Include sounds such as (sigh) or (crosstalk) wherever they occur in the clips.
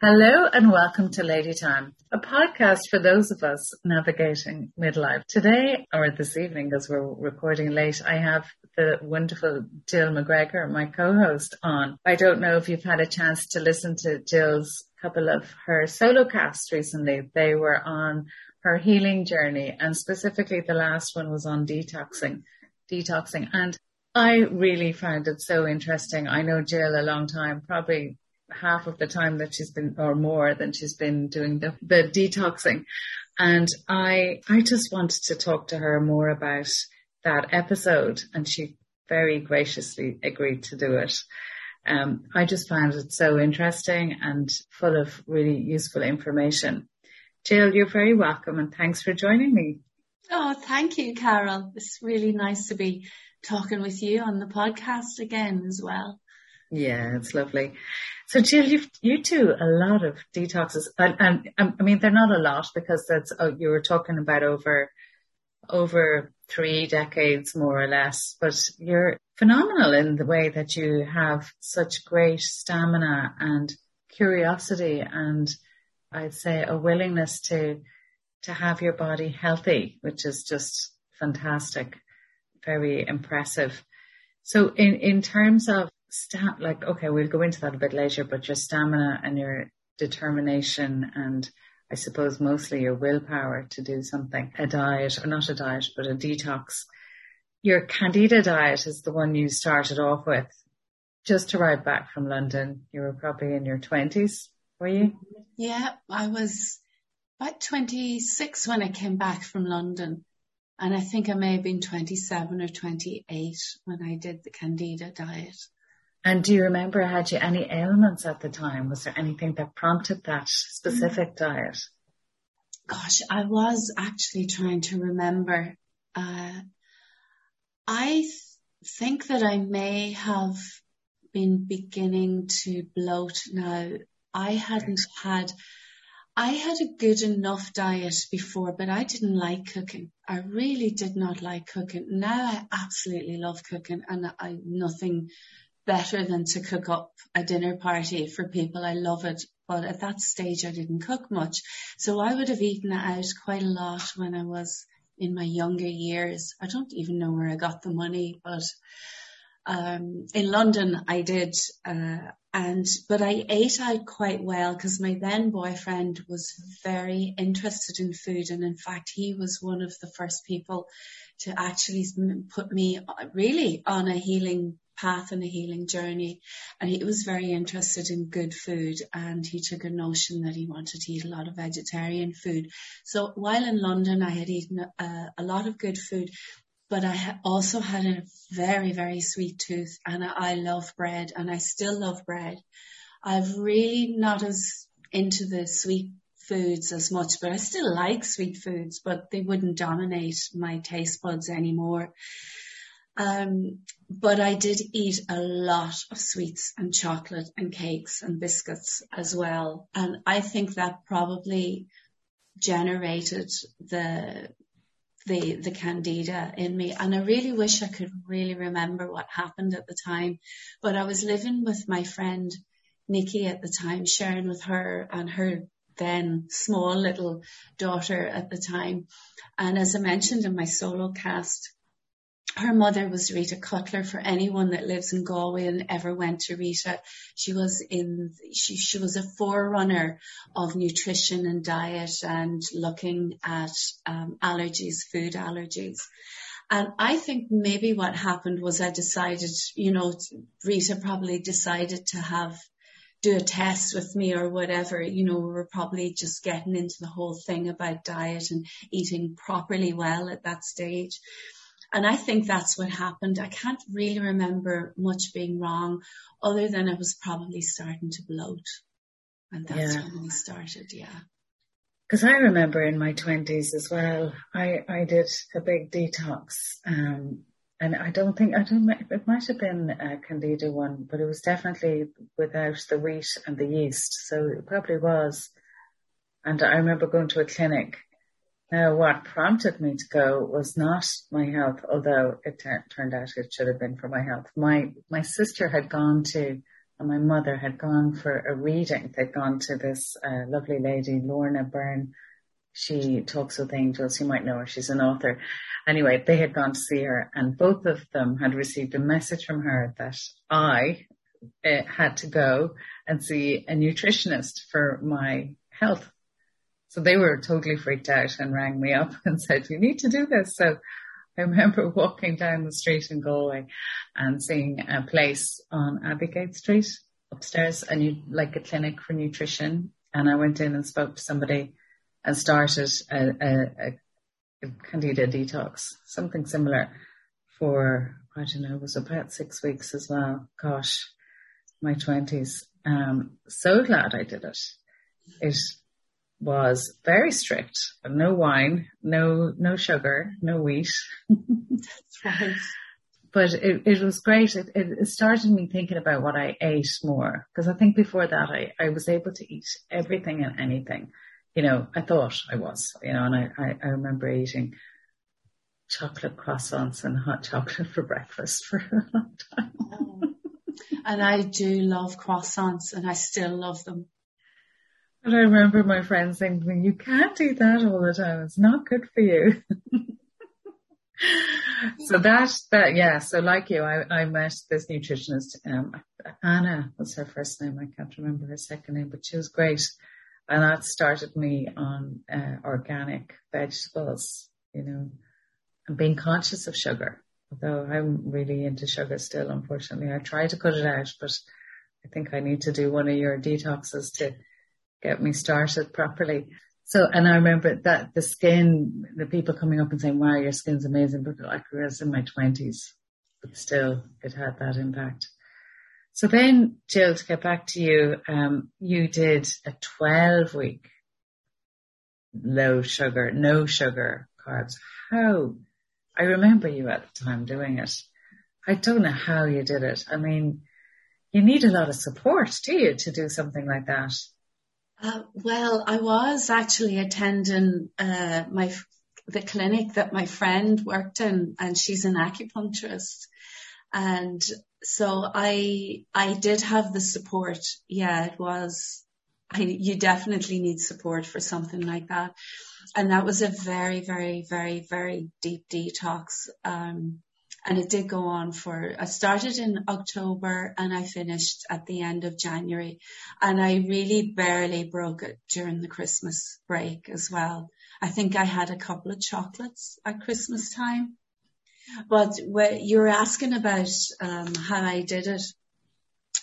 Hello and welcome to Lady Time, a podcast for those of us navigating midlife. Today, or this evening as we're recording late, I have the wonderful Jill McGregor, my co-host on. I don't know if you've had a chance to listen to Jill's couple of her solo casts recently. They were on her healing journey and specifically the last one was on detoxing, detoxing. And I really found it so interesting. I know Jill a long time, probably half of the time that she's been, or more than she's been doing the, the detoxing. And I, I just wanted to talk to her more about that episode and she very graciously agreed to do it. Um, I just found it so interesting and full of really useful information. Jill, you're very welcome and thanks for joining me. Oh, thank you, Carol. It's really nice to be talking with you on the podcast again as well. Yeah, it's lovely. So Jill, you you do a lot of detoxes, and, and, um, I mean they're not a lot because that's oh, you were talking about over over three decades more or less, but you're phenomenal in the way that you have such great stamina and curiosity, and I'd say a willingness to to have your body healthy, which is just fantastic, very impressive. So in in terms of sta- like, okay, we'll go into that a bit later, but your stamina and your determination and I suppose mostly your willpower to do something, a diet or not a diet, but a detox. Your candida diet is the one you started off with. Just arrived back from London. You were probably in your twenties, were you? Yeah, I was about 26 when I came back from London. And I think I may have been 27 or 28 when I did the candida diet. And do you remember, had you any ailments at the time? Was there anything that prompted that specific diet? Gosh, I was actually trying to remember. Uh, I th- think that I may have been beginning to bloat now. I hadn't had, I had a good enough diet before, but I didn't like cooking. I really did not like cooking. Now I absolutely love cooking and I, nothing better than to cook up a dinner party for people. I love it. But at that stage, I didn't cook much. So I would have eaten out quite a lot when I was in my younger years. I don't even know where I got the money, but um, in London I did, uh, and but I ate out quite well because my then boyfriend was very interested in food, and in fact he was one of the first people to actually put me really on a healing path and a healing journey. And he was very interested in good food and he took a notion that he wanted to eat a lot of vegetarian food. So while in London, I had eaten a, a lot of good food, but I also had a very, very sweet tooth and I love bread and I still love bread. I've really not as into the sweet foods as much, but I still like sweet foods, but they wouldn't dominate my taste buds anymore. Um, but I did eat a lot of sweets and chocolate and cakes and biscuits as well. And I think that probably generated the the the candida in me. And I really wish I could really remember what happened at the time. But I was living with my friend Nikki at the time sharing with her and her then small little daughter at the time. And as I mentioned in my solo cast her mother was Rita Cutler for anyone that lives in Galway and ever went to Rita. She was in, she, she was a forerunner of nutrition and diet and looking at um, allergies, food allergies. And I think maybe what happened was I decided, you know, Rita probably decided to have do a test with me or whatever, you know, we were probably just getting into the whole thing about diet and eating properly well at that stage. And I think that's what happened. I can't really remember much being wrong other than I was probably starting to bloat. And that's yeah. when we started, yeah. Because I remember in my twenties as well, I, I did a big detox. Um, and I don't think, I don't, it might have been a candida one, but it was definitely without the wheat and the yeast. So it probably was. And I remember going to a clinic now, what prompted me to go was not my health, although it ter- turned out it should have been for my health. My my sister had gone to and my mother had gone for a reading. They'd gone to this uh, lovely lady, Lorna Byrne. She talks with angels. You might know her. She's an author. Anyway, they had gone to see her and both of them had received a message from her that I uh, had to go and see a nutritionist for my health. So they were totally freaked out and rang me up (laughs) and said, you need to do this. So I remember (laughs) walking down the street in Galway and seeing a place on Abbeygate Street upstairs, and you like a clinic for nutrition. And I went in and spoke to somebody and started a, a, a candida detox, something similar for, I don't know, it was about six weeks as well. Gosh, my twenties. Um, so glad I did it. It was very strict. No wine, no no sugar, no wheat. right. (laughs) But it, it was great. It, it started me thinking about what I ate more because I think before that I, I was able to eat everything and anything. You know, I thought I was, you know, and I, I, I remember eating chocolate croissants and hot chocolate (laughs) for breakfast for a long time. Oh. And I do love croissants and I still love them. And I remember my friends saying to me, you can't eat that all the time. It's not good for you. (laughs) so that, that, yeah. So like you, I, I met this nutritionist, um, Anna was her first name. I can't remember her second name, but she was great. And that started me on, uh, organic vegetables, you know, and being conscious of sugar. Although I'm really into sugar still, unfortunately. I try to cut it out, but I think I need to do one of your detoxes to get me started properly. So, and I remember that the skin, the people coming up and saying, wow, your skin's amazing, but like I was in my twenties, but still it had that impact. So then, Jill, to get back to you, um, you did a 12 week low sugar, no sugar carbs. How? I remember you at the time doing it. I don't know how you did it. I mean, you need a lot of support, do you, to do something like that? Uh, well, I was actually attending uh, my the clinic that my friend worked in, and she's an acupuncturist, and so I I did have the support. Yeah, it was. I, you definitely need support for something like that, and that was a very, very, very, very deep detox. Um, and it did go on for, I started in October and I finished at the end of January and I really barely broke it during the Christmas break as well. I think I had a couple of chocolates at Christmas time. But what you're asking about um, how I did it.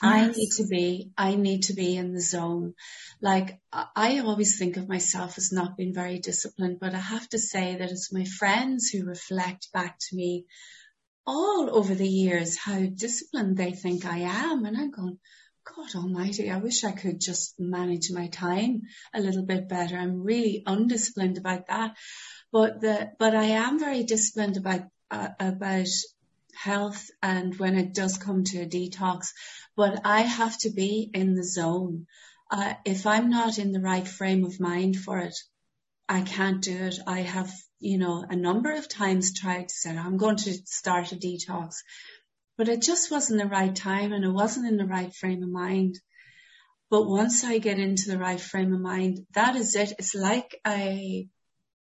I need to be, I need to be in the zone. Like I always think of myself as not being very disciplined, but I have to say that it's my friends who reflect back to me all over the years how disciplined they think I am. And I'm going, God almighty, I wish I could just manage my time a little bit better. I'm really undisciplined about that. But the, but I am very disciplined about, uh, about health and when it does come to a detox, but I have to be in the zone. Uh, if I'm not in the right frame of mind for it, I can't do it. I have you know, a number of times tried to say, I'm going to start a detox, but it just wasn't the right time and it wasn't in the right frame of mind. But once I get into the right frame of mind, that is it. It's like a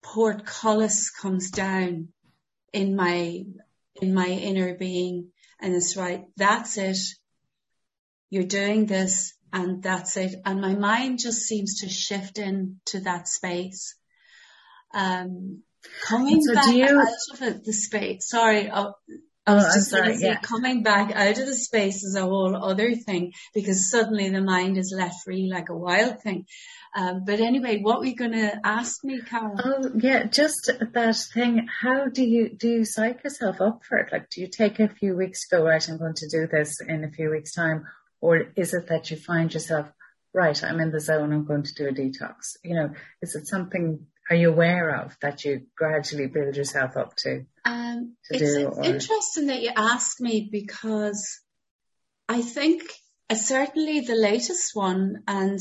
portcullis comes down in my, in my inner being and it's right. That's it. You're doing this and that's it. And my mind just seems to shift into that space. Um, coming so back you... out of the space. Sorry, oh, I was oh, just sorry, yeah. coming back out of the space is a whole other thing because suddenly the mind is left free like a wild thing. Um, but anyway, what were you going to ask me, Carol? Oh, yeah, just that thing. How do you, do you psych yourself up for it? Like, do you take a few weeks to go, right, I'm going to do this in a few weeks time? Or is it that you find yourself, right, I'm in the zone, I'm going to do a detox? You know, is it something are you aware of that you gradually build yourself up to? Um, to it's do, or... interesting that you ask me because I think uh, certainly the latest one and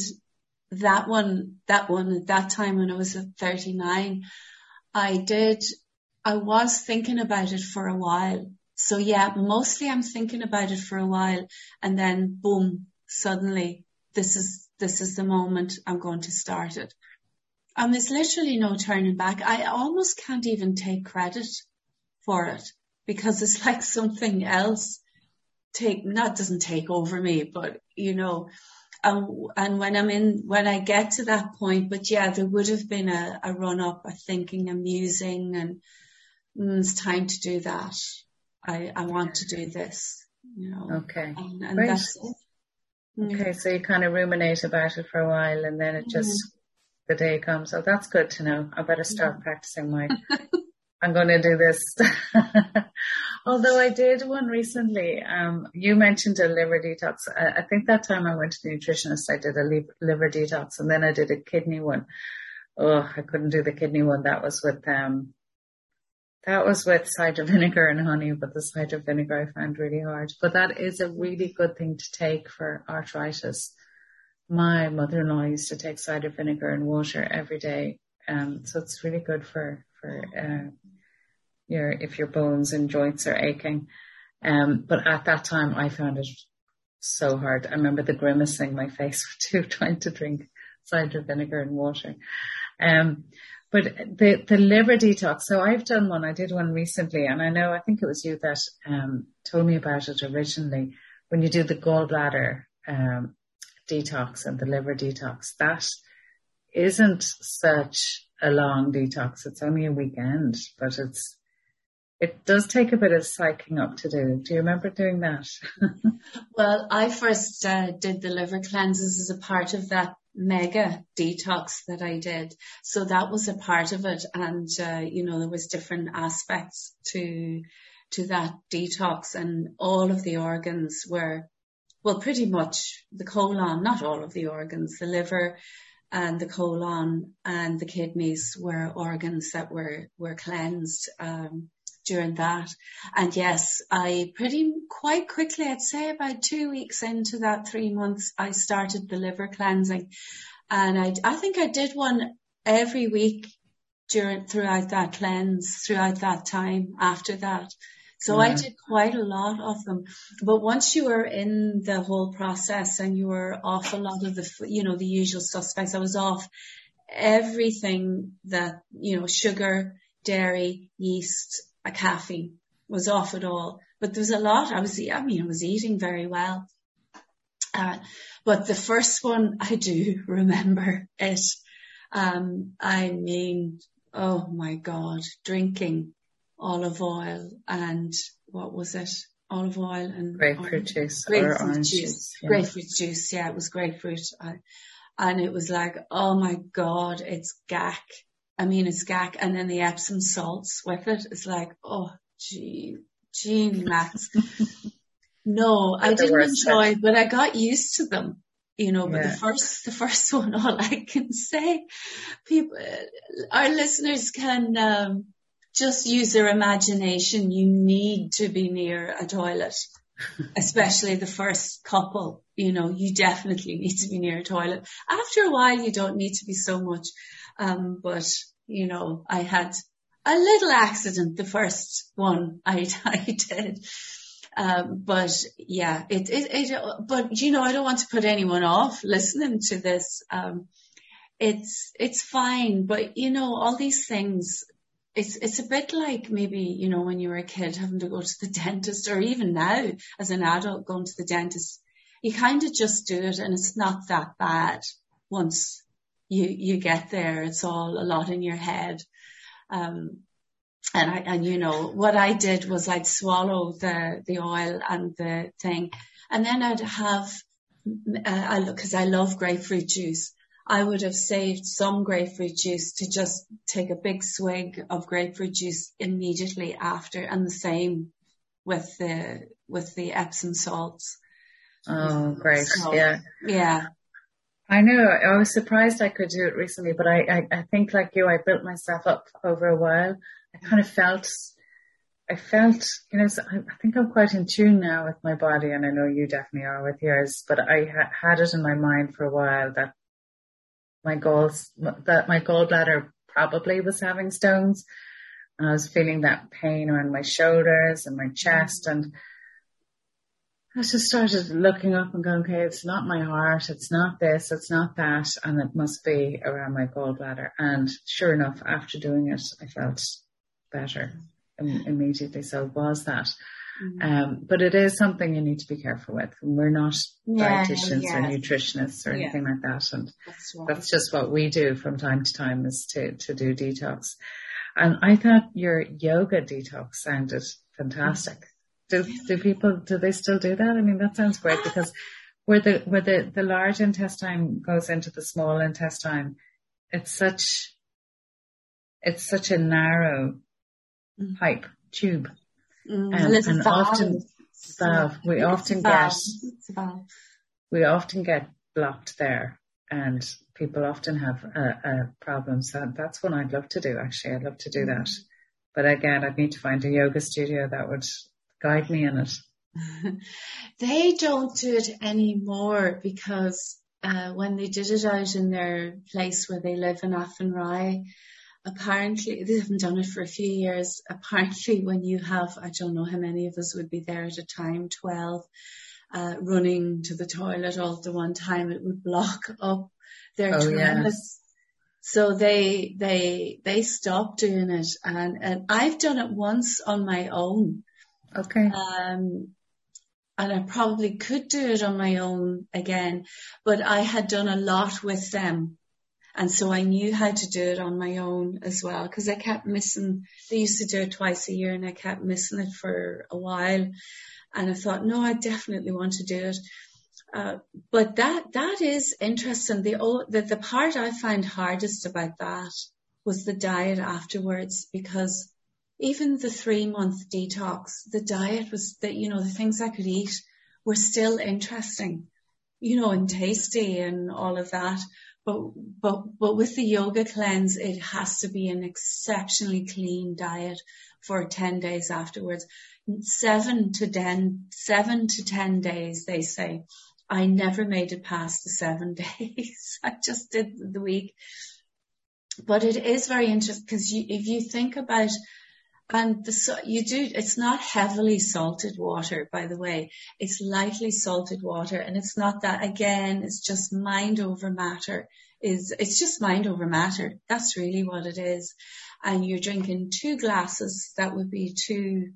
that one, that one at that time when I was at 39, I did, I was thinking about it for a while. So yeah, mostly I'm thinking about it for a while and then boom, suddenly this is, this is the moment I'm going to start it. And there's literally no turning back. I almost can't even take credit for it because it's (laughs) like something else take, not doesn't take over me, but you know, um, and when I'm in, when I get to that point, but yeah, there would have been a, a run up, a thinking, a musing and mm, it's time to do that. I, I want to do this, you know. Okay. And, and that's it. Mm. Okay. So you kind of ruminate about it for a while and then it just, mm. The day comes. Oh, that's good to know. I better start yeah. practicing my (laughs) I'm going to do this. (laughs) Although I did one recently, um, you mentioned a liver detox. I, I, think that time I went to the nutritionist, I did a liver detox and then I did a kidney one. Oh, I couldn't do the kidney one. That was with, um, that was with cider vinegar and honey, but the cider vinegar I found really hard. But that is a really good thing to take for arthritis. My mother-in-law used to take cider vinegar and water every day. Um, so it's really good for, for, uh, your if your bones and joints are aching. Um, but at that time, I found it so hard. I remember the grimacing my face (laughs) too, trying to drink cider vinegar and water. Um, but the the liver detox. So I've done one. I did one recently, and I know I think it was you that um, told me about it originally. When you do the gallbladder um, detox and the liver detox, that isn't such a long detox. It's only a weekend, but it's it does take a bit of psyching up to do. Do you remember doing that? (laughs) well, I first uh, did the liver cleanses as a part of that mega detox that I did. So that was a part of it. And, uh, you know, there was different aspects to, to that detox and all of the organs were, well, pretty much the colon, not all of the organs, the liver, and the colon and the kidneys were organs that were were cleansed um, during that. And yes, I pretty quite quickly, I'd say about two weeks into that three months, I started the liver cleansing. And I, I think I did one every week during, throughout that cleanse, throughout that time after that. So yeah. I did quite a lot of them. But once you were in the whole process and you were off a lot of the, you know, the usual suspects, I was off everything that, you know, sugar, dairy, yeast, a caffeine was off it all. But there was a lot. I was, I mean, I was eating very well. Uh, but the first one, (laughs) I do remember it. Um, I mean, oh my God, drinking olive oil and what was it? Olive oil and grapefruit juice grapefruit juice. juice yeah. Grapefruit juice. Yeah, it was grapefruit. I, and it was like, oh my God, it's gack. I mean, it's gack and then the Epsom salts with it. It's like, oh, gee, gee, Max. (laughs) no, I didn't enjoy, but I got used to them. You know, but yeah. the first, the first (laughs) one, all I can say, people, our listeners can, um, just use their imagination. You need to be near a toilet, (laughs) especially the first couple. You know, you definitely need to be near a toilet. After a while, you don't need to be so much. Um, but you know, I had a little accident, the first one (laughs) I, I did. Um, but yeah, it, it, it, but you know, I don't want to put anyone off listening to this. Um, it's, it's fine, but you know, all these things, it's, it's a bit like maybe, you know, when you were a kid having to go to the (laughs) dentist or even now as an adult going to the dentist, you kind of just do it and it's not that bad once you, you get there. It's all a lot in your head. Um, and I, and you know, what I did was I'd swallow the, the oil and the thing and then I'd have, uh, I, cause I love grapefruit juice. I would have saved some grapefruit juice to just take a big swig of grapefruit juice immediately after and the same with the, with the Epsom salts. Oh, great. So, yeah. Yeah. I know. I was surprised I could do it recently, but I, I, I think like you, I built myself up over a while. I kind of felt, I felt, you know, I think I'm quite in tune now with my body and I know you definitely are with yours, but I ha- had it in my mind for a while that my goals, that my gallbladder probably was having stones. And I was feeling that pain around my shoulders and my chest mm-hmm. and I just started looking up and going, okay, it's not my heart, it's not this, it's not that, and it must be around my gallbladder. And sure enough, after doing it, I felt better immediately. So it was that. Mm-hmm. Um, but it is something you need to be careful with. We're not yeah, dietitians yeah. or nutritionists or yeah. anything like that. And that's, right. that's, just what we do from time to time is to, to do detox. And I thought your yoga detox sounded fantastic. Do, do people, do they still do that? I mean, that sounds great because where the, where the, the large intestine goes into the small intestine, it's such, it's such a narrow mm. pipe, tube. Mm, um, and valve. often valve. We it's often get we often get blocked there, and people often have a, a problem. So that's what I'd love to do. Actually, I'd love to do that. But again, I'd need to find a yoga studio that would guide me in it. (laughs) they don't do it anymore because uh, when they did it out in their place where they live in Athenry, apparently they haven't done it for a few years. Apparently, when you have, I don't know how many of us would be there at a time, 12, uh, running to the toilet all at the one time, it would block up their oh, toilets. Yes. So they, they, they stopped doing it and, and I've done it once on my own. Okay. Um, and I probably could do it on my own again, but I had done a lot with them and so I knew how to do it on my own as well because I kept missing, they used to do it twice a year and I kept missing it for a while. And I thought, no, I definitely want to do it. Uh, but that, that is interesting. The, the, the part I find hardest about that was the diet afterwards because even the three month detox, the diet was that, you know, the things I could eat were still interesting, you know, and tasty and all of that. But, but, but with the yoga cleanse, it has to be an exceptionally clean diet for 10 days afterwards. Seven to 10, seven to 10 days, they say. I never made it past the seven (laughs) days. I just did the week. But it is very interesting because if you think about and the, you do, it's not heavily salted water, by the way. It's lightly salted water and it's not that, again, it's just mind over matter is, it's just mind over matter. That's really what it is. And you're drinking two glasses. That would be two,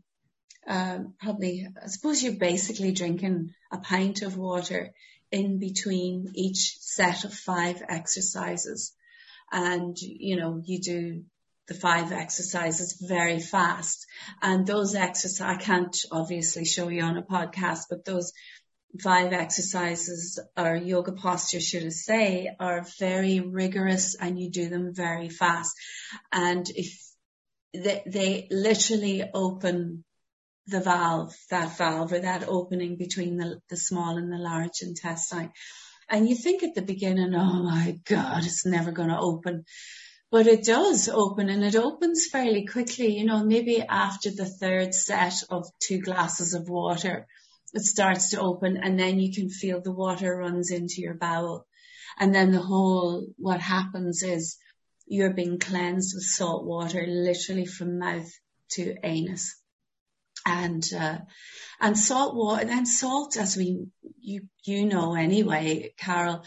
um, probably, I suppose you're basically drinking a pint of water in between each set of five exercises. And, you know, you do the five exercises very fast. And those exercises, I can't obviously show you on a podcast, but those five exercises or yoga posture, should I say, are very rigorous and you do them very fast. And if they, they literally open the valve, that valve or that opening between the, the small and the large intestine. And you think at the beginning, oh my God, it's never going to open but it does open and it opens fairly quickly. You know, maybe after the third set of two glasses of water, it starts to open and then you can feel the water runs into your bowel. And then the whole, what happens is you're being cleansed with salt water, literally from mouth to anus. And, uh, and salt water, and salt, as we, you, you know anyway, Carol,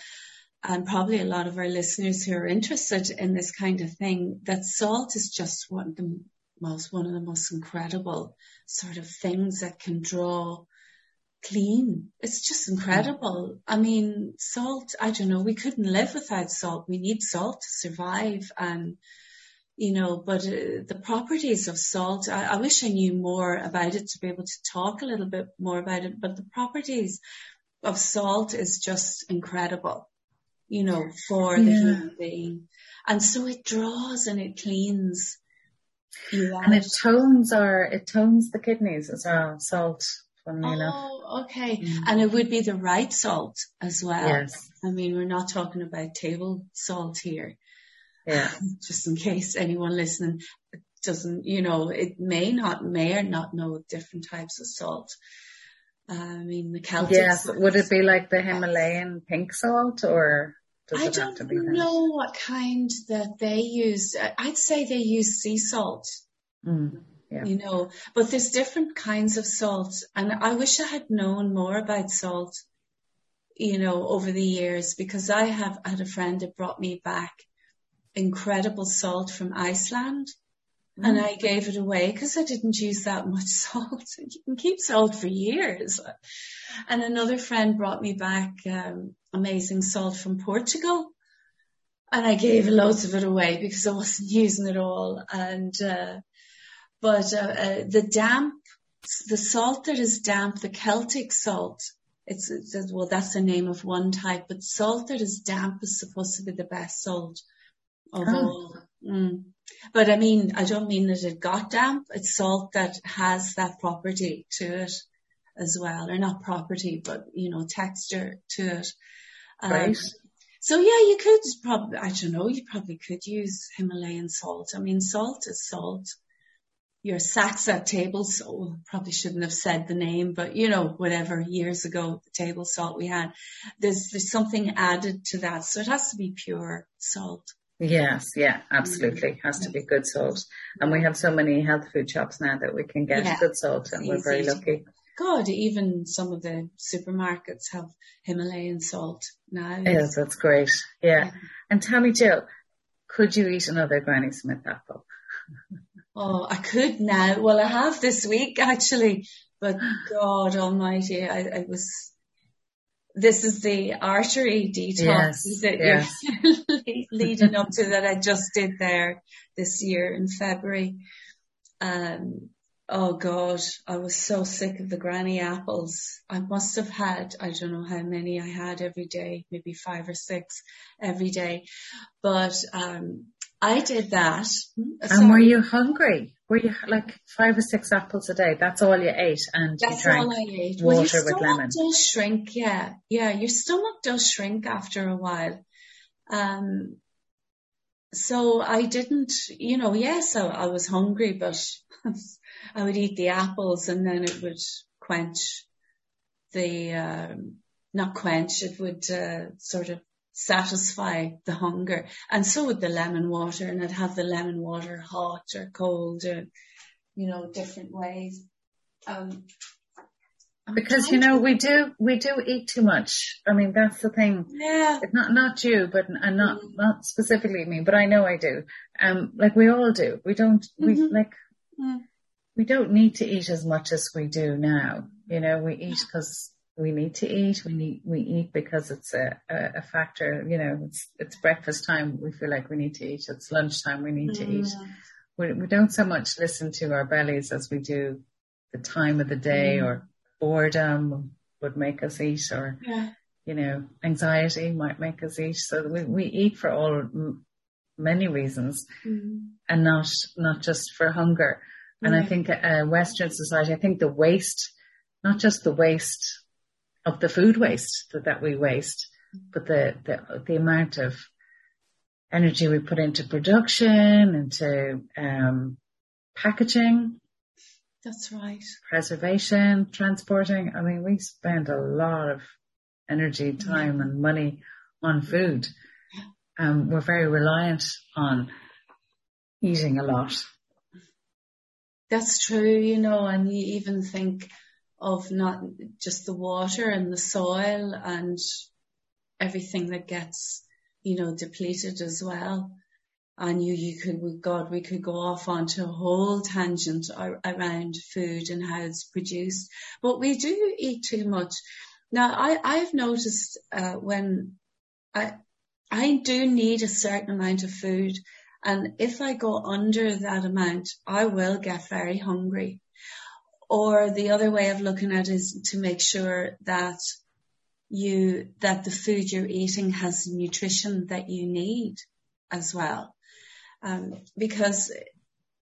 and probably a lot of our listeners who are interested in this kind of thing, that salt is just one of the most, one of the most incredible sort of things that can draw clean. It's just incredible. I mean, salt, I don't know, we couldn't live without salt. We need salt to survive and, you know, but uh, the properties of salt, I, I wish I knew more about it to be able to talk a little bit more about it, but the properties of salt is just incredible you know, for yeah. the human being. And so it draws and it cleans And it tones our, it tones the kidneys as well, salt. Funnily oh, enough. okay. Mm. And it would be the right salt as well. Yes. I mean, we're not talking about table salt here. Yeah. (laughs) Just in case anyone listening doesn't, you know, it may not, may or not know different types of salt. Uh, I mean, the Celtic. Yes. Would it be like the Himalayan pink salt or? I don't know what kind that they use. I'd say they use sea salt. Mm. Yeah. You know, but there's different kinds of salt and I wish I had known more about salt, you know, over the years because I have had a friend that brought me back incredible salt from Iceland mm. and I gave it away because I didn't use that much (laughs) salt. You can keep salt for years. And another friend brought me back um, amazing salt from Portugal and I gave loads of it away because I wasn't (laughs) using it all. And, uh, but, uh, uh, the damp, the salt that is damp, the Celtic salt, it's, it's, well, that's the name of one type, but salt that is damp is supposed to be the best salt of oh. all. Mm. But I mean, I don't mean that it got damp. It's salt that has that property to it as well, or not property, but you know, texture to it. Um, right. So yeah, you could probably, I don't know, you probably could use Himalayan salt. I mean, salt is salt. Your Saxa table salt, probably shouldn't have said the name, but you know, whatever, years ago, the table salt we had, there's, there's something added to that. So it has to be pure salt. Yes, yeah, absolutely. It has to be good salt. And we have so many health food shops now that we can get yeah. good salt and we're very lucky. God, even some of the supermarkets have Himalayan salt now. Yes, that's great. Yeah. yeah. And tell me, Jill, could you eat another Granny Smith apple? oh, I could now. Well, I have this week actually, but God almighty, I, I was, this is the artery detox yes, that yes. you're (laughs) leading up to that I just did there this year in February. Um, Oh God, I was so sick of the granny apples. I must have had, I don't know how many I had every day, maybe five or six every day. But, um, I did that. And were you hungry? Were you like five or six apples a day? That's all you ate and That's you drank all I ate. water well, your with lemon. does shrink, yeah. Yeah, your stomach does shrink after a while. Um, so I didn't, you know, yes, I, I was hungry, but (laughs) I would eat the apples and then it would quench the, um, not quench, it would uh, sort of satisfy the hunger. And so would the lemon water and I'd have the lemon water hot or cold or, you know, different ways. Um, because you know we do we do eat too much. I mean that's the thing. Yeah. Not not you, but and not mm. not specifically me, but I know I do. Um, like we all do. We don't mm-hmm. we like mm we don't need to eat as much as we do now. You know, we eat because we need to eat. We need, we eat because it's a, a, a, factor, you know, it's, it's breakfast time. We feel like we need to eat. It's lunchtime. We need to eat. We, we don't so much listen to our bellies as we do the time of the day mm. or boredom would make us eat or, yeah. you know, anxiety might make us eat. So we, we eat for all many reasons mm. and not, not just for hunger. And I think uh, Western society, I think the waste, not just the waste of the food waste that, that we waste, but the, the, the amount of energy we put into production, into, um, packaging. That's right. Preservation, transporting. I mean, we spend a lot of energy, time yeah. and money on food. Um, we're very reliant on eating a lot. That's true, you know, and you even think of not just the water and the soil and everything that gets, you know, depleted as well. And you, you could, God, we could go off onto a whole tangent around food and how it's produced. But we do eat too much. Now, I, I've noticed, uh, when I, I do need a certain amount of food and if I go under that amount, I will get very hungry. Or the other way of looking at it is to make sure that you, that the food you're eating has nutrition that you need as well. Um, because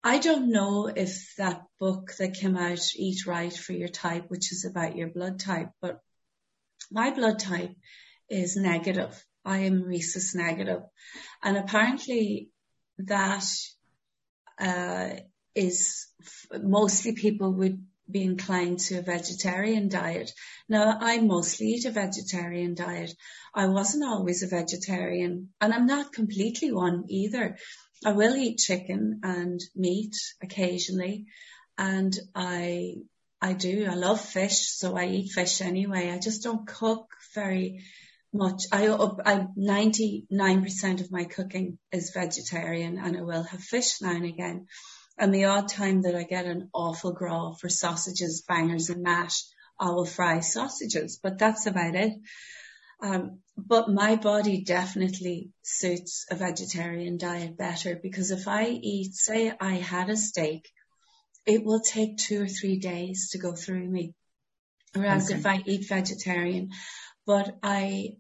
I don't know if that book that came out, Eat Right for Your Type, which is about your blood type, but my blood type is negative. I am rhesus negative. And apparently that uh, is mostly people would be inclined to a vegetarian diet. Now, I mostly eat a vegetarian diet. I wasn't always a vegetarian, and I'm not completely one either. I will eat chicken and meat occasionally. And I, I do, I love fish, so I eat fish anyway. I just don't cook very much. I, I, 99% of my cooking is vegetarian and I will have fish now and again. And the odd time that I get an awful growl for sausages, bangers and mash, I will fry sausages, but that's about it. Um, but my body definitely suits a vegetarian diet better because if I eat, say I had a steak, it will take two or three days to go through me. Whereas okay. if I eat vegetarian, but I,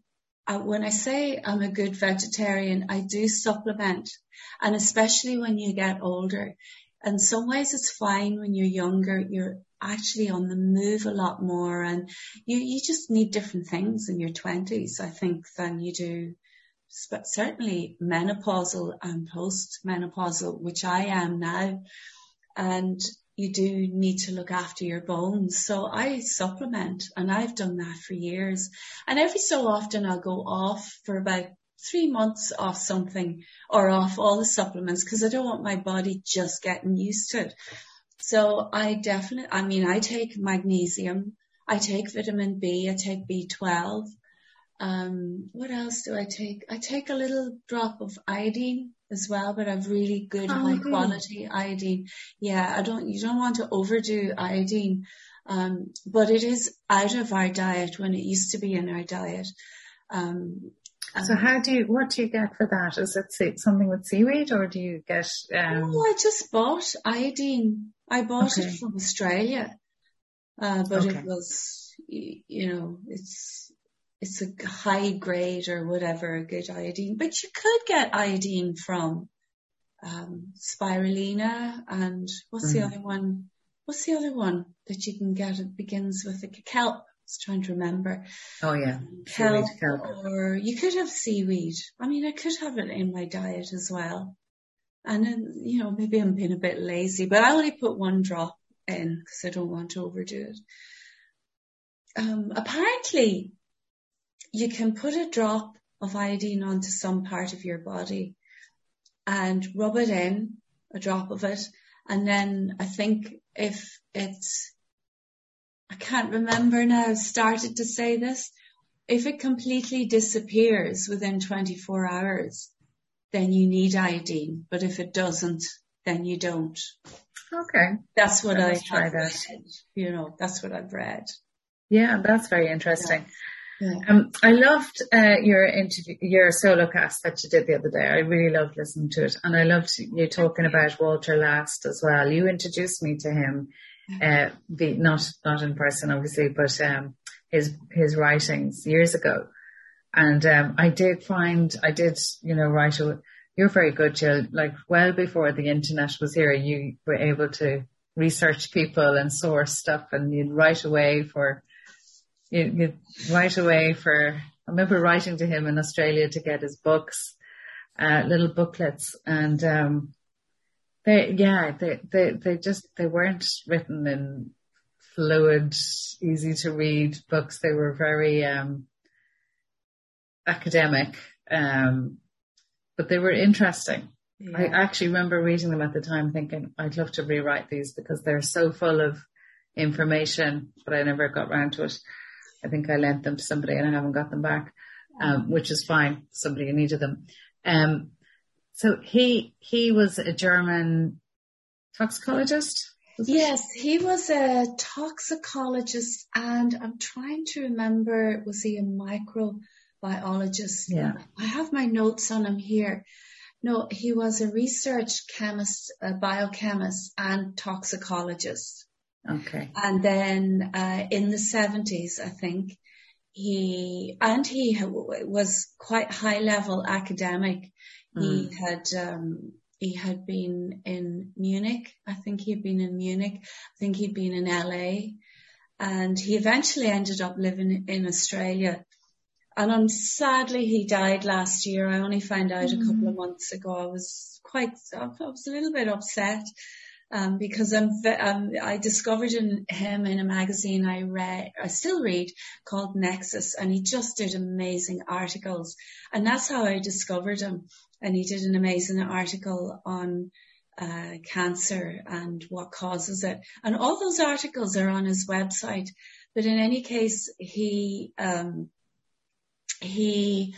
I, when I say I'm a good vegetarian, I do supplement and especially when you get older. In some ways it's fine when you're younger, you're actually on the move a lot more and you, you just need different things in your twenties, I think, than you do but certainly menopausal and post-menopausal, which I am now. And you do need to look after your bones. So I supplement and I've done that for years. And every so often I'll go off for about three months off something or off all the supplements because I don't want my body just getting used to it. So I definitely, I mean, I take magnesium, I take vitamin B, I take B12. Um, what else do I take? I take a little drop of iodine as well, but I've really good oh, high quality iodine. Yeah, I don't, you don't want to overdo iodine. Um, but it is out of our diet when it used to be in our diet. Um, so how do you, what do you get for that? Is it something with seaweed or do you get, um... Oh, I just bought iodine. I bought okay. it from Australia. Uh, but okay. it was, you know, it's, it's a high grade or whatever, a good iodine, but you could get iodine from, um, spirulina and what's mm. the other one? What's the other one that you can get? It begins with a kelp I was trying to remember. Oh yeah, kelp, kelp, or you could have seaweed. I mean, I could have it in my diet as well. And then, you know, maybe I'm being a bit lazy, but I only put one drop in because I don't want to overdo it. Um, apparently you can put a drop of iodine onto some part of your body and rub it in, a drop of it. And then I think if it's I can't remember now, I've started to say this. If it completely disappears within 24 hours, then you need iodine. But if it doesn't, then you don't. Okay. That's what I have read. You know, that's what I've read. Yeah, that's very interesting. Yeah. Um, I loved uh, your interview, your solo cast that you did the other day. I really loved listening to it, and I loved you talking about Walter Last as well. You introduced me to him uh, the, not, not in person obviously, but, um, his, his writings years ago. And, um, I did find, I did, you know, write a, you're very good, Jill. Like well before the internet was here, you were able to research people and source stuff and you'd write away for, you'd, you'd write away for, I remember writing to him in Australia to get his books, uh, little booklets and, um, they, yeah, they, they, they just, they weren't written in fluid, easy to read books. They were very, um, academic, um, but they were interesting. Yeah. I actually remember reading them at the time thinking, I'd love to rewrite these because they're so full of information, but I never got round to it. I think I lent them to somebody and I haven't got them back, um, which is fine. Somebody needed them. Um, so he he was a German toxicologist. Yes, he was a toxicologist, and I'm trying to remember was he a microbiologist? Yeah, I have my notes on him here. No, he was a research chemist, a biochemist, and toxicologist. Okay. And then uh, in the 70s, I think he and he was quite high level academic Mm. He had, um, he had been in Munich. I think he'd been in Munich. I think he'd been in LA and he eventually ended up living in Australia. And um, sadly he died last year. I only found out mm. a couple of mm. months ago. I was quite, I was a little bit upset. Um, because um, I discovered in him in a magazine I read, I still read called Nexus and he just did amazing articles. And that's how I discovered him. And he did an amazing article on uh, cancer and what causes it. And all those articles are on his website. But in any case, he, um, he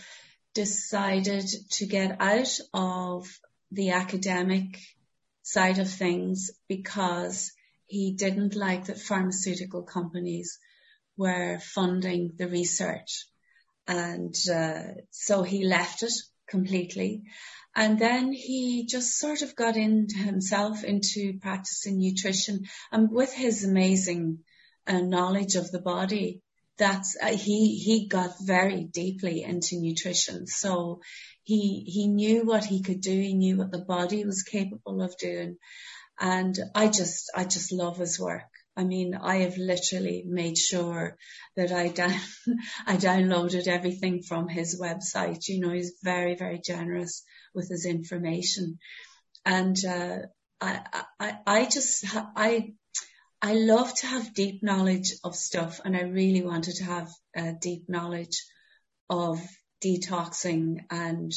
decided to get out of the academic side of things because he didn't like that pharmaceutical companies were funding the research. And uh, so he left it completely. And then he just sort of got into himself into practicing nutrition and with his amazing uh, knowledge of the body, that's, uh, he, he got very deeply into nutrition. So he, he knew what he could do. He knew what the body was capable of doing. And I just, I just love his work. I mean, I have literally made sure that I down, (laughs) I downloaded everything from his website. You know, he's very, very generous with his information. And, uh, I, I, I just, I, I love to have deep knowledge of stuff and I really wanted to have a deep knowledge of detoxing and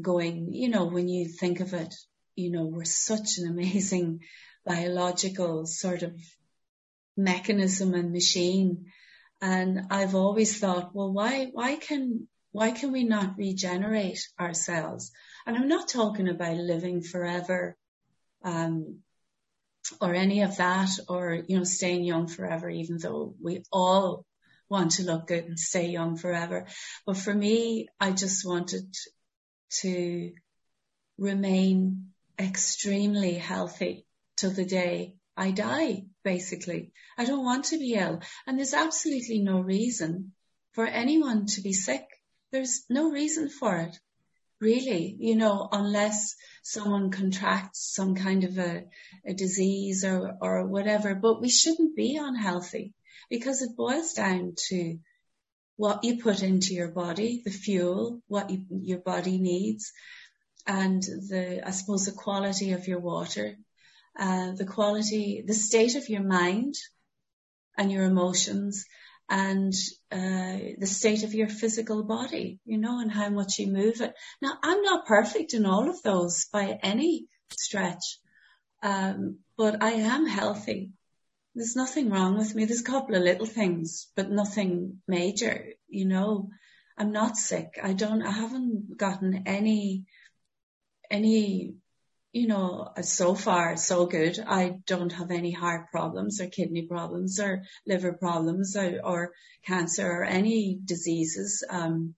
going, you know, when you think of it, you know, we're such an amazing (laughs) biological sort of mechanism and machine. And I've always thought, well, why, why can, why can we not regenerate ourselves? And I'm not talking about living forever, um, or any of that, or, you know, staying young forever, even though we all want to look good and stay young forever. But for me, I just wanted to remain extremely healthy till the day I die, basically. I don't want to be ill. And there's absolutely no reason for anyone to be sick. There's no reason for it. Really, you know, unless someone contracts some kind of a, a disease or, or whatever, but we shouldn't be unhealthy because it boils down to what you put into your body, the fuel, what you, your body needs, and the, I suppose, the quality of your water, uh, the quality, the state of your mind and your emotions and uh, the state of your physical body, you know, and how much you move it. Now, I'm not perfect in all of those by any stretch, um, but I am healthy. There's nothing wrong with me. There's a couple of little things, but nothing major, you know. I'm not sick. I don't, I haven't gotten any, any you know, so far so good. I don't have any heart problems or kidney problems or liver problems or, or cancer or any diseases. Um,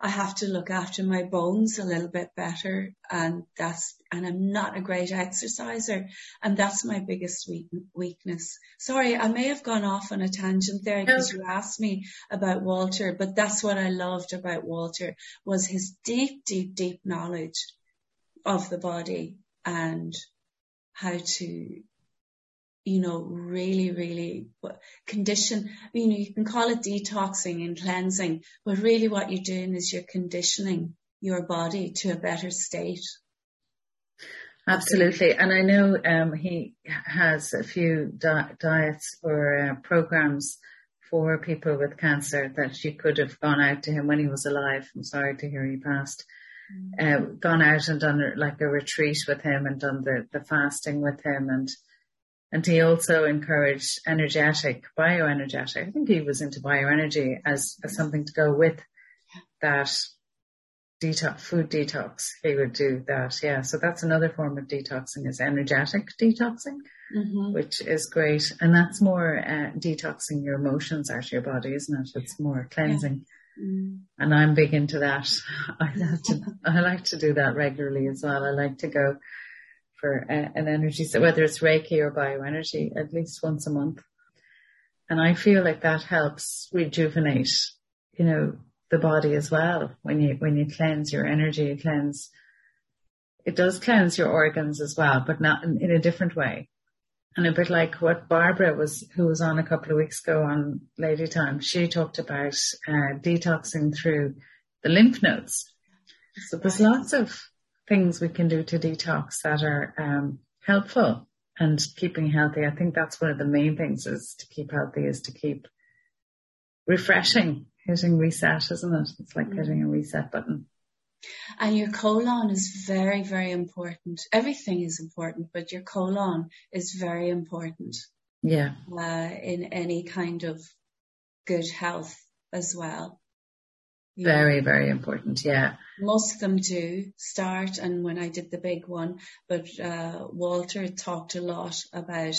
I have to look after my bones a little bit better and that's, and I'm not a great exerciser and that's my biggest weakness. Sorry, I may have gone off on a tangent there because you asked me about Walter, but that's what I loved about Walter was his deep, deep, deep knowledge of the body and how to, you know, really, really condition, you know, you can call it detoxing and cleansing, but really what you're doing is you're conditioning your body to a better state. Absolutely. And I know um, he has a few di- diets or uh, programs for people with cancer that you could have gone out to him when he was alive. I'm sorry to hear he passed uh, gone out and done like a retreat with him and done the, the fasting with him and and he also encouraged energetic, bioenergetic. I think he was into bioenergy as, as something to go with that detox, food detox. He would do that. Yeah. So that's another form of detoxing is energetic detoxing, mm-hmm. which is great. And that's more uh, detoxing your emotions out of your body, isn't it? It's more cleansing. Mm. And I'm big into that. (laughs) I like to, I like to do that regularly as well. I like to go for a, an energy, so whether it's Reiki or bioenergy, at least once a month. And I feel like that helps rejuvenate, you know, the body as well. When you, when you cleanse your energy, you cleanse, it does cleanse your organs as well, but not in, in a different way and a bit like what Barbara was, who was on a couple of weeks ago on Lady Time, she talked about uh, detoxing through the lymph nodes. So there's lots of things we can do to detox that are um, helpful and keeping healthy. I think that's one of the main things is to keep healthy is to keep refreshing, hitting reset, isn't it? It's like mm. hitting a reset button. And your colon is very, very important. Everything is important, but your colon is very important. Yeah. Uh, in any kind of good health as well. Very, very important. Yeah. Most of them do start. And when I did the big one, but, uh, Walter talked a lot about,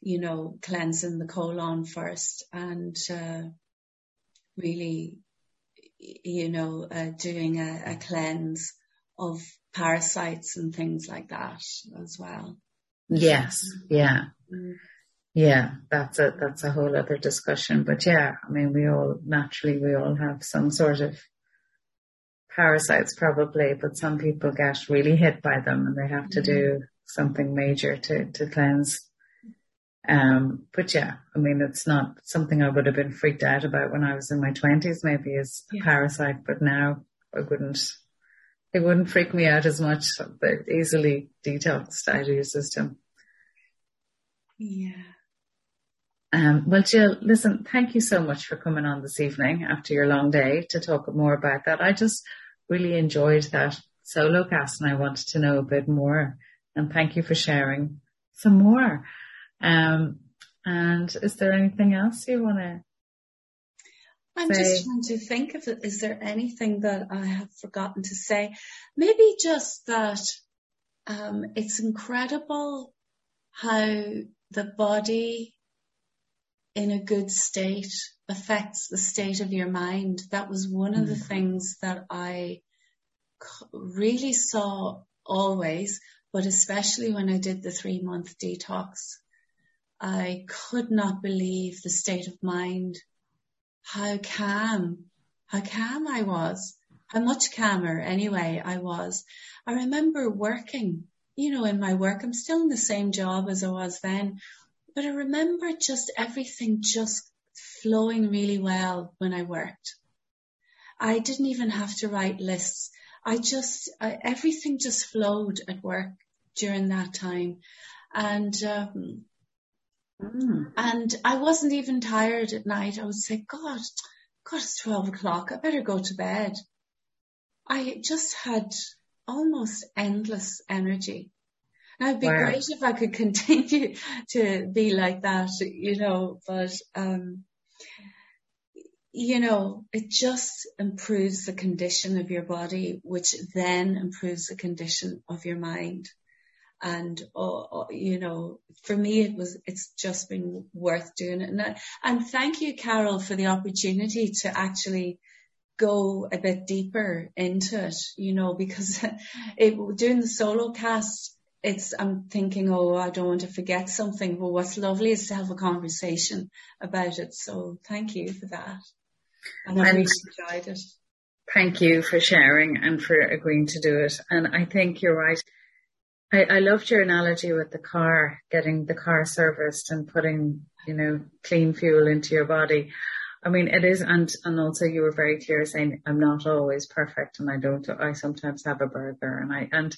you know, cleansing the colon first and, uh, really, you know, uh, doing a, a cleanse of parasites and things like that as well. Yes. Yeah. Mm. Yeah, that's a, that's a whole other discussion. But yeah, I mean, we all, naturally, we all have some sort of parasites probably, but some people get really hit by them and they have to do mm-hmm. something major to, to cleanse. Um, but yeah, I mean, it's not something I would have been freaked out about when I was in my twenties, maybe as yeah. a parasite, but now I wouldn't, it wouldn't freak me out as much. They're easily detoxed out of your system. Yeah. Um, well, Jill, listen, thank you so much for coming on this evening after your long day to talk more about that. I just really enjoyed that solo cast and I wanted to know a bit more and thank you for sharing some more. Um, and is there anything else you want to I'm say? just trying to think of it. Is there anything that I have forgotten to say? Maybe just that um, it's incredible how the body in a good state affects the state of your mind. That was one mm. of the mm. things that I really saw always, but especially when I did the three month detox. I could not believe the state of mind, how calm, how calm I was, how much calmer anyway I was. I remember working, you know, in my work, I'm still in the same job as I was then, but I remember just everything just flowing really well when I worked. I didn't even have to write lists. I just, I, everything just flowed at work during that time. And, um, mm. and I wasn't even tired at night. I would say, God, God, it's 12 o'clock. I better go to bed. I just had almost endless energy. Now it'd be wow. great if I could (laughs) continue to be like that, you know, but, um, you know, it just improves the condition of your body, which then improves the condition of your mind. And, uh, you know, for me, it was, it's just been worth doing it. And, I, and thank you, Carol, for the opportunity to actually go a bit deeper into it, you know, because (laughs) it, doing the solo cast, it's, I'm thinking, oh, I don't want to forget something. But what's lovely is to have a conversation about it. So thank you for that. And I really enjoyed it. Thank you for sharing and for agreeing to do it. And I think you're right. I, I loved your analogy with the car, getting the car serviced and putting, you know, clean fuel into your body. I mean, it is, and, and also you were very clear saying I'm not always perfect and I don't, I sometimes have a burger and I, and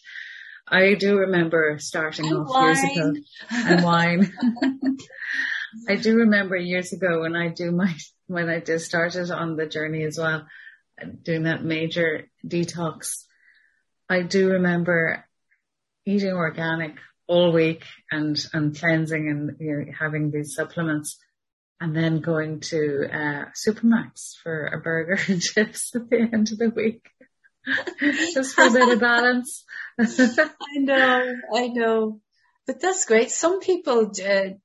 I do remember starting and off wine. years ago and wine. (laughs) I do remember years ago when I do my, when I just started on the journey as well, doing that major detox. I do remember eating organic all week and, and cleansing and you know, having these supplements and then going to, uh, Supermac's for a burger (laughs) and chips at the end of the week. (laughs) Just for a bit of balance. (laughs) I know, I know. But that's great. Some people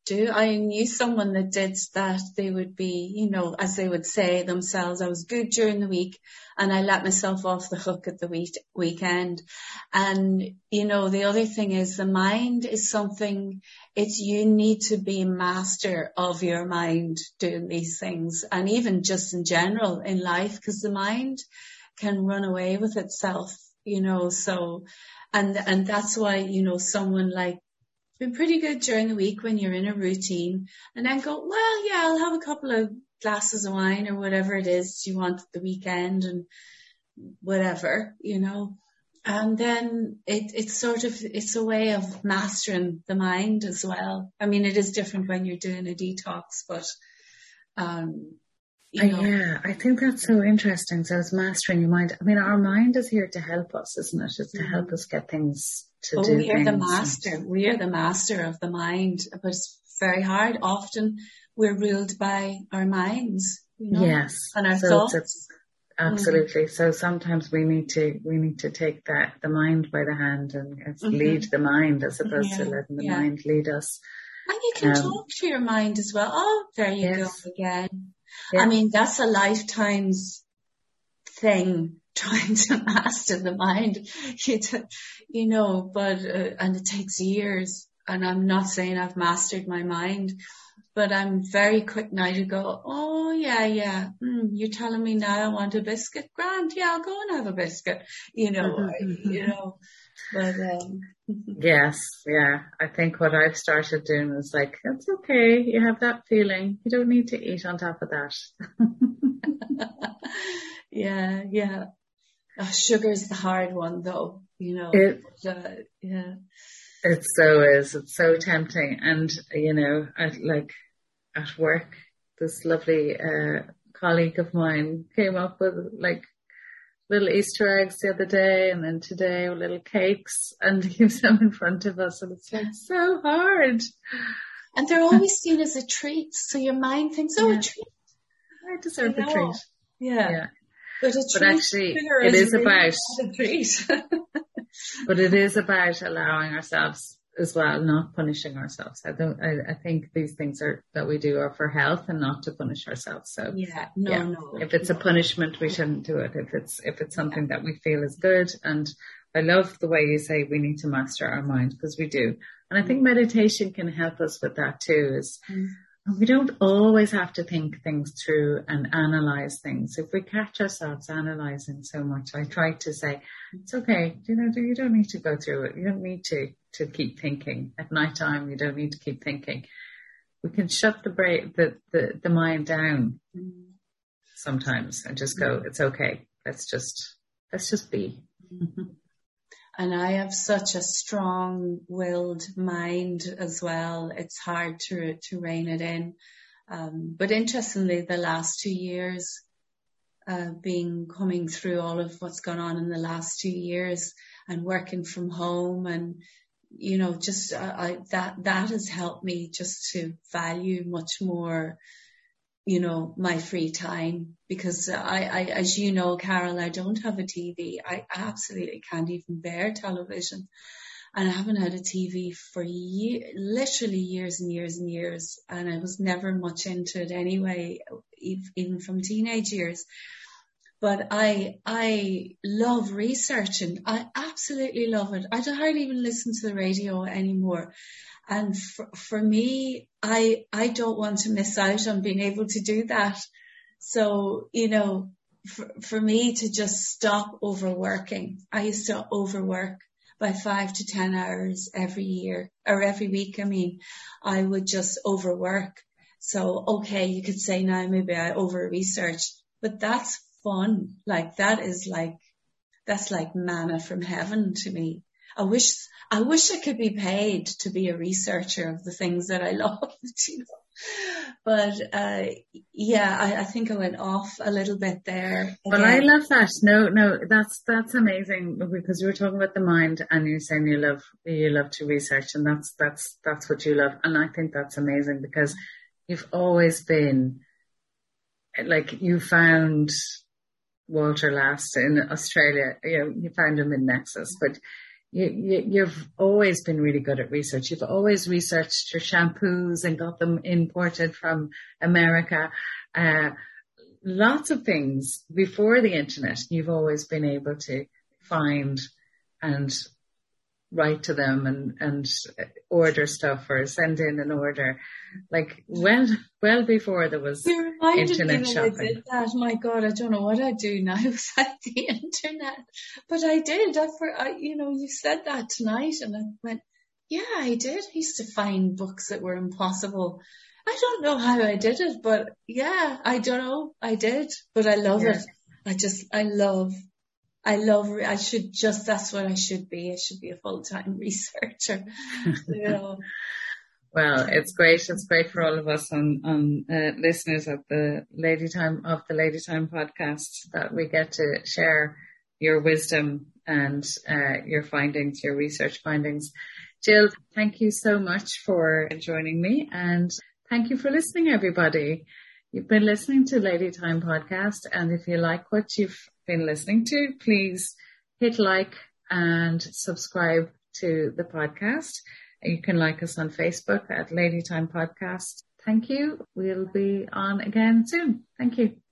do. I knew someone that did that. They would be, you know, as they would say themselves, I was good during the week and I let myself off the hook at the week- weekend. And, you know, the other thing is the mind is something, it's you need to be master of your mind doing these things and even just in general in life because the mind can run away with itself, you know, so, and, and that's why, you know, someone like been pretty good during the week when you're in a routine and then go, well, yeah, I'll have a couple of glasses of wine or whatever it is you want the weekend and whatever, you know. and then it, it's sort of, it's a way of mastering the mind as well. I mean, it is different when you're doing a detox, but, um, you know. yeah, I think that's so interesting. So it's mastering your mind. I mean, our mind is here to help us, isn't it? It's to help mm-hmm. us get things to oh, do. We are the master. We are the master of the mind, but it's very hard. Often we're ruled by our minds, you know, yes, and our so thoughts. Absolutely. Mm-hmm. So sometimes we need to we need to take that the mind by the hand and mm-hmm. lead the mind as opposed yeah. to letting the yeah. mind lead us. And you can um, talk to your mind as well. Oh, there you yes. go again. I mean, that's a lifetime's thing trying to (laughs) master the mind, you, you know, but, uh, and it takes years. And I'm not saying I've mastered my mind, but I'm very quick now to go, oh yeah, yeah, mm, you're telling me now I want a biscuit, grand, yeah, I'll go and have a biscuit, you know, mm-hmm. you know, but, um, (laughs) yes, yeah, I think what I've started doing is like, it's okay, you have that feeling, you don't need to eat on top of that. (laughs) yeah, yeah. Oh, sugar's the hard one though, you know, it, uh, yeah. It so is. It's so tempting. And, you know, I, like at work, this lovely, uh, colleague of mine came up with like little Easter eggs the other day and then today little cakes and (laughs) was them in front of us and it's like so hard. And they're always seen as a treat. So your mind thinks, oh, yeah. a treat. I deserve a treat. Yeah. yeah. But, but actually it is, about (laughs) but it is about allowing ourselves as well, not punishing ourselves. I don't, I, I, think these things are, that we do are for health and not to punish ourselves. So yeah, no, yeah. no. If it's no. a punishment, we shouldn't do it. If it's, if it's something yeah. that we feel is good. And I love the way you say we need to master our mind because we do. And I think meditation can help us with that too is mm. We don't always have to think things through and analyze things. If we catch ourselves analyzing so much, I try to say, it's okay. You know, you don't need to go through it. You don't need to to keep thinking. At night time, you don't need to keep thinking. We can shut the brain, the, the, the mind down sometimes and just go, mm-hmm. it's okay. Let's just, let's just be. Mm-hmm. And I have such a strong willed mind as well. It's hard to, to rein it in. Um, but interestingly, the last two years, uh, being coming through all of what's gone on in the last two years and working from home and you know, just uh, I, that that has helped me just to value much more, you know, my free time because I, I, as you know, Carol, I don't have a TV. I absolutely can't even bear television, and I haven't had a TV for year, literally years and years and years, and I was never much into it anyway, even from teenage years but I I love researching. I absolutely love it. I hardly even listen to the radio anymore. And for, for me, I I don't want to miss out on being able to do that. So, you know, for, for me to just stop overworking. I used to overwork by five to 10 hours every year or every week. I mean, I would just overwork. So, okay, you could say now maybe I over researched, but that's fun. Like that is like, that's like manna from heaven to me. I wish, I wish I could be paid to be a researcher of the things that I (laughs) love, you know. But, uh, yeah, I, I think I went off a little bit there. But I love that. No, no, that's, that's amazing because you were talking about the mind and you're saying you love, you love to research and that's, that's, that's what you love. And I think that's amazing because you've always been like you found Walter Last in Australia. You know, you found him in Nexus, but you, have always been really good at research. You've always researched your shampoos and got them imported from America. Uh, lots of things before the internet. You've always been able to find and write to them and, and order stuff or send in an order. Like well, well before there was internet shopping. I did that. My God, I don't know what I'd do now (laughs) without the internet, but I did. I, for, I, you know, you said that tonight and I went, yeah, I did. I used to find books that were impossible. I don't know how I did it, but yeah, I don't know. I did, but I love yeah. it. I just, I love I love, I should just, that's what I should be. I should be a full-time (laughs) researcher, you know. Well, it's great. It's great for all of us on, on uh, listeners of the Lady Time of the Lady Time podcast that we get to share your wisdom and uh, your findings, your research findings. Jill, thank you so much for joining me and thank you for listening, everybody. You've been listening to Lady Time podcast. And if you like what you've been listening to, please hit like and subscribe to the podcast. You can like us on Facebook at Lady Time Podcast. Thank you. We'll be on again soon. Thank you.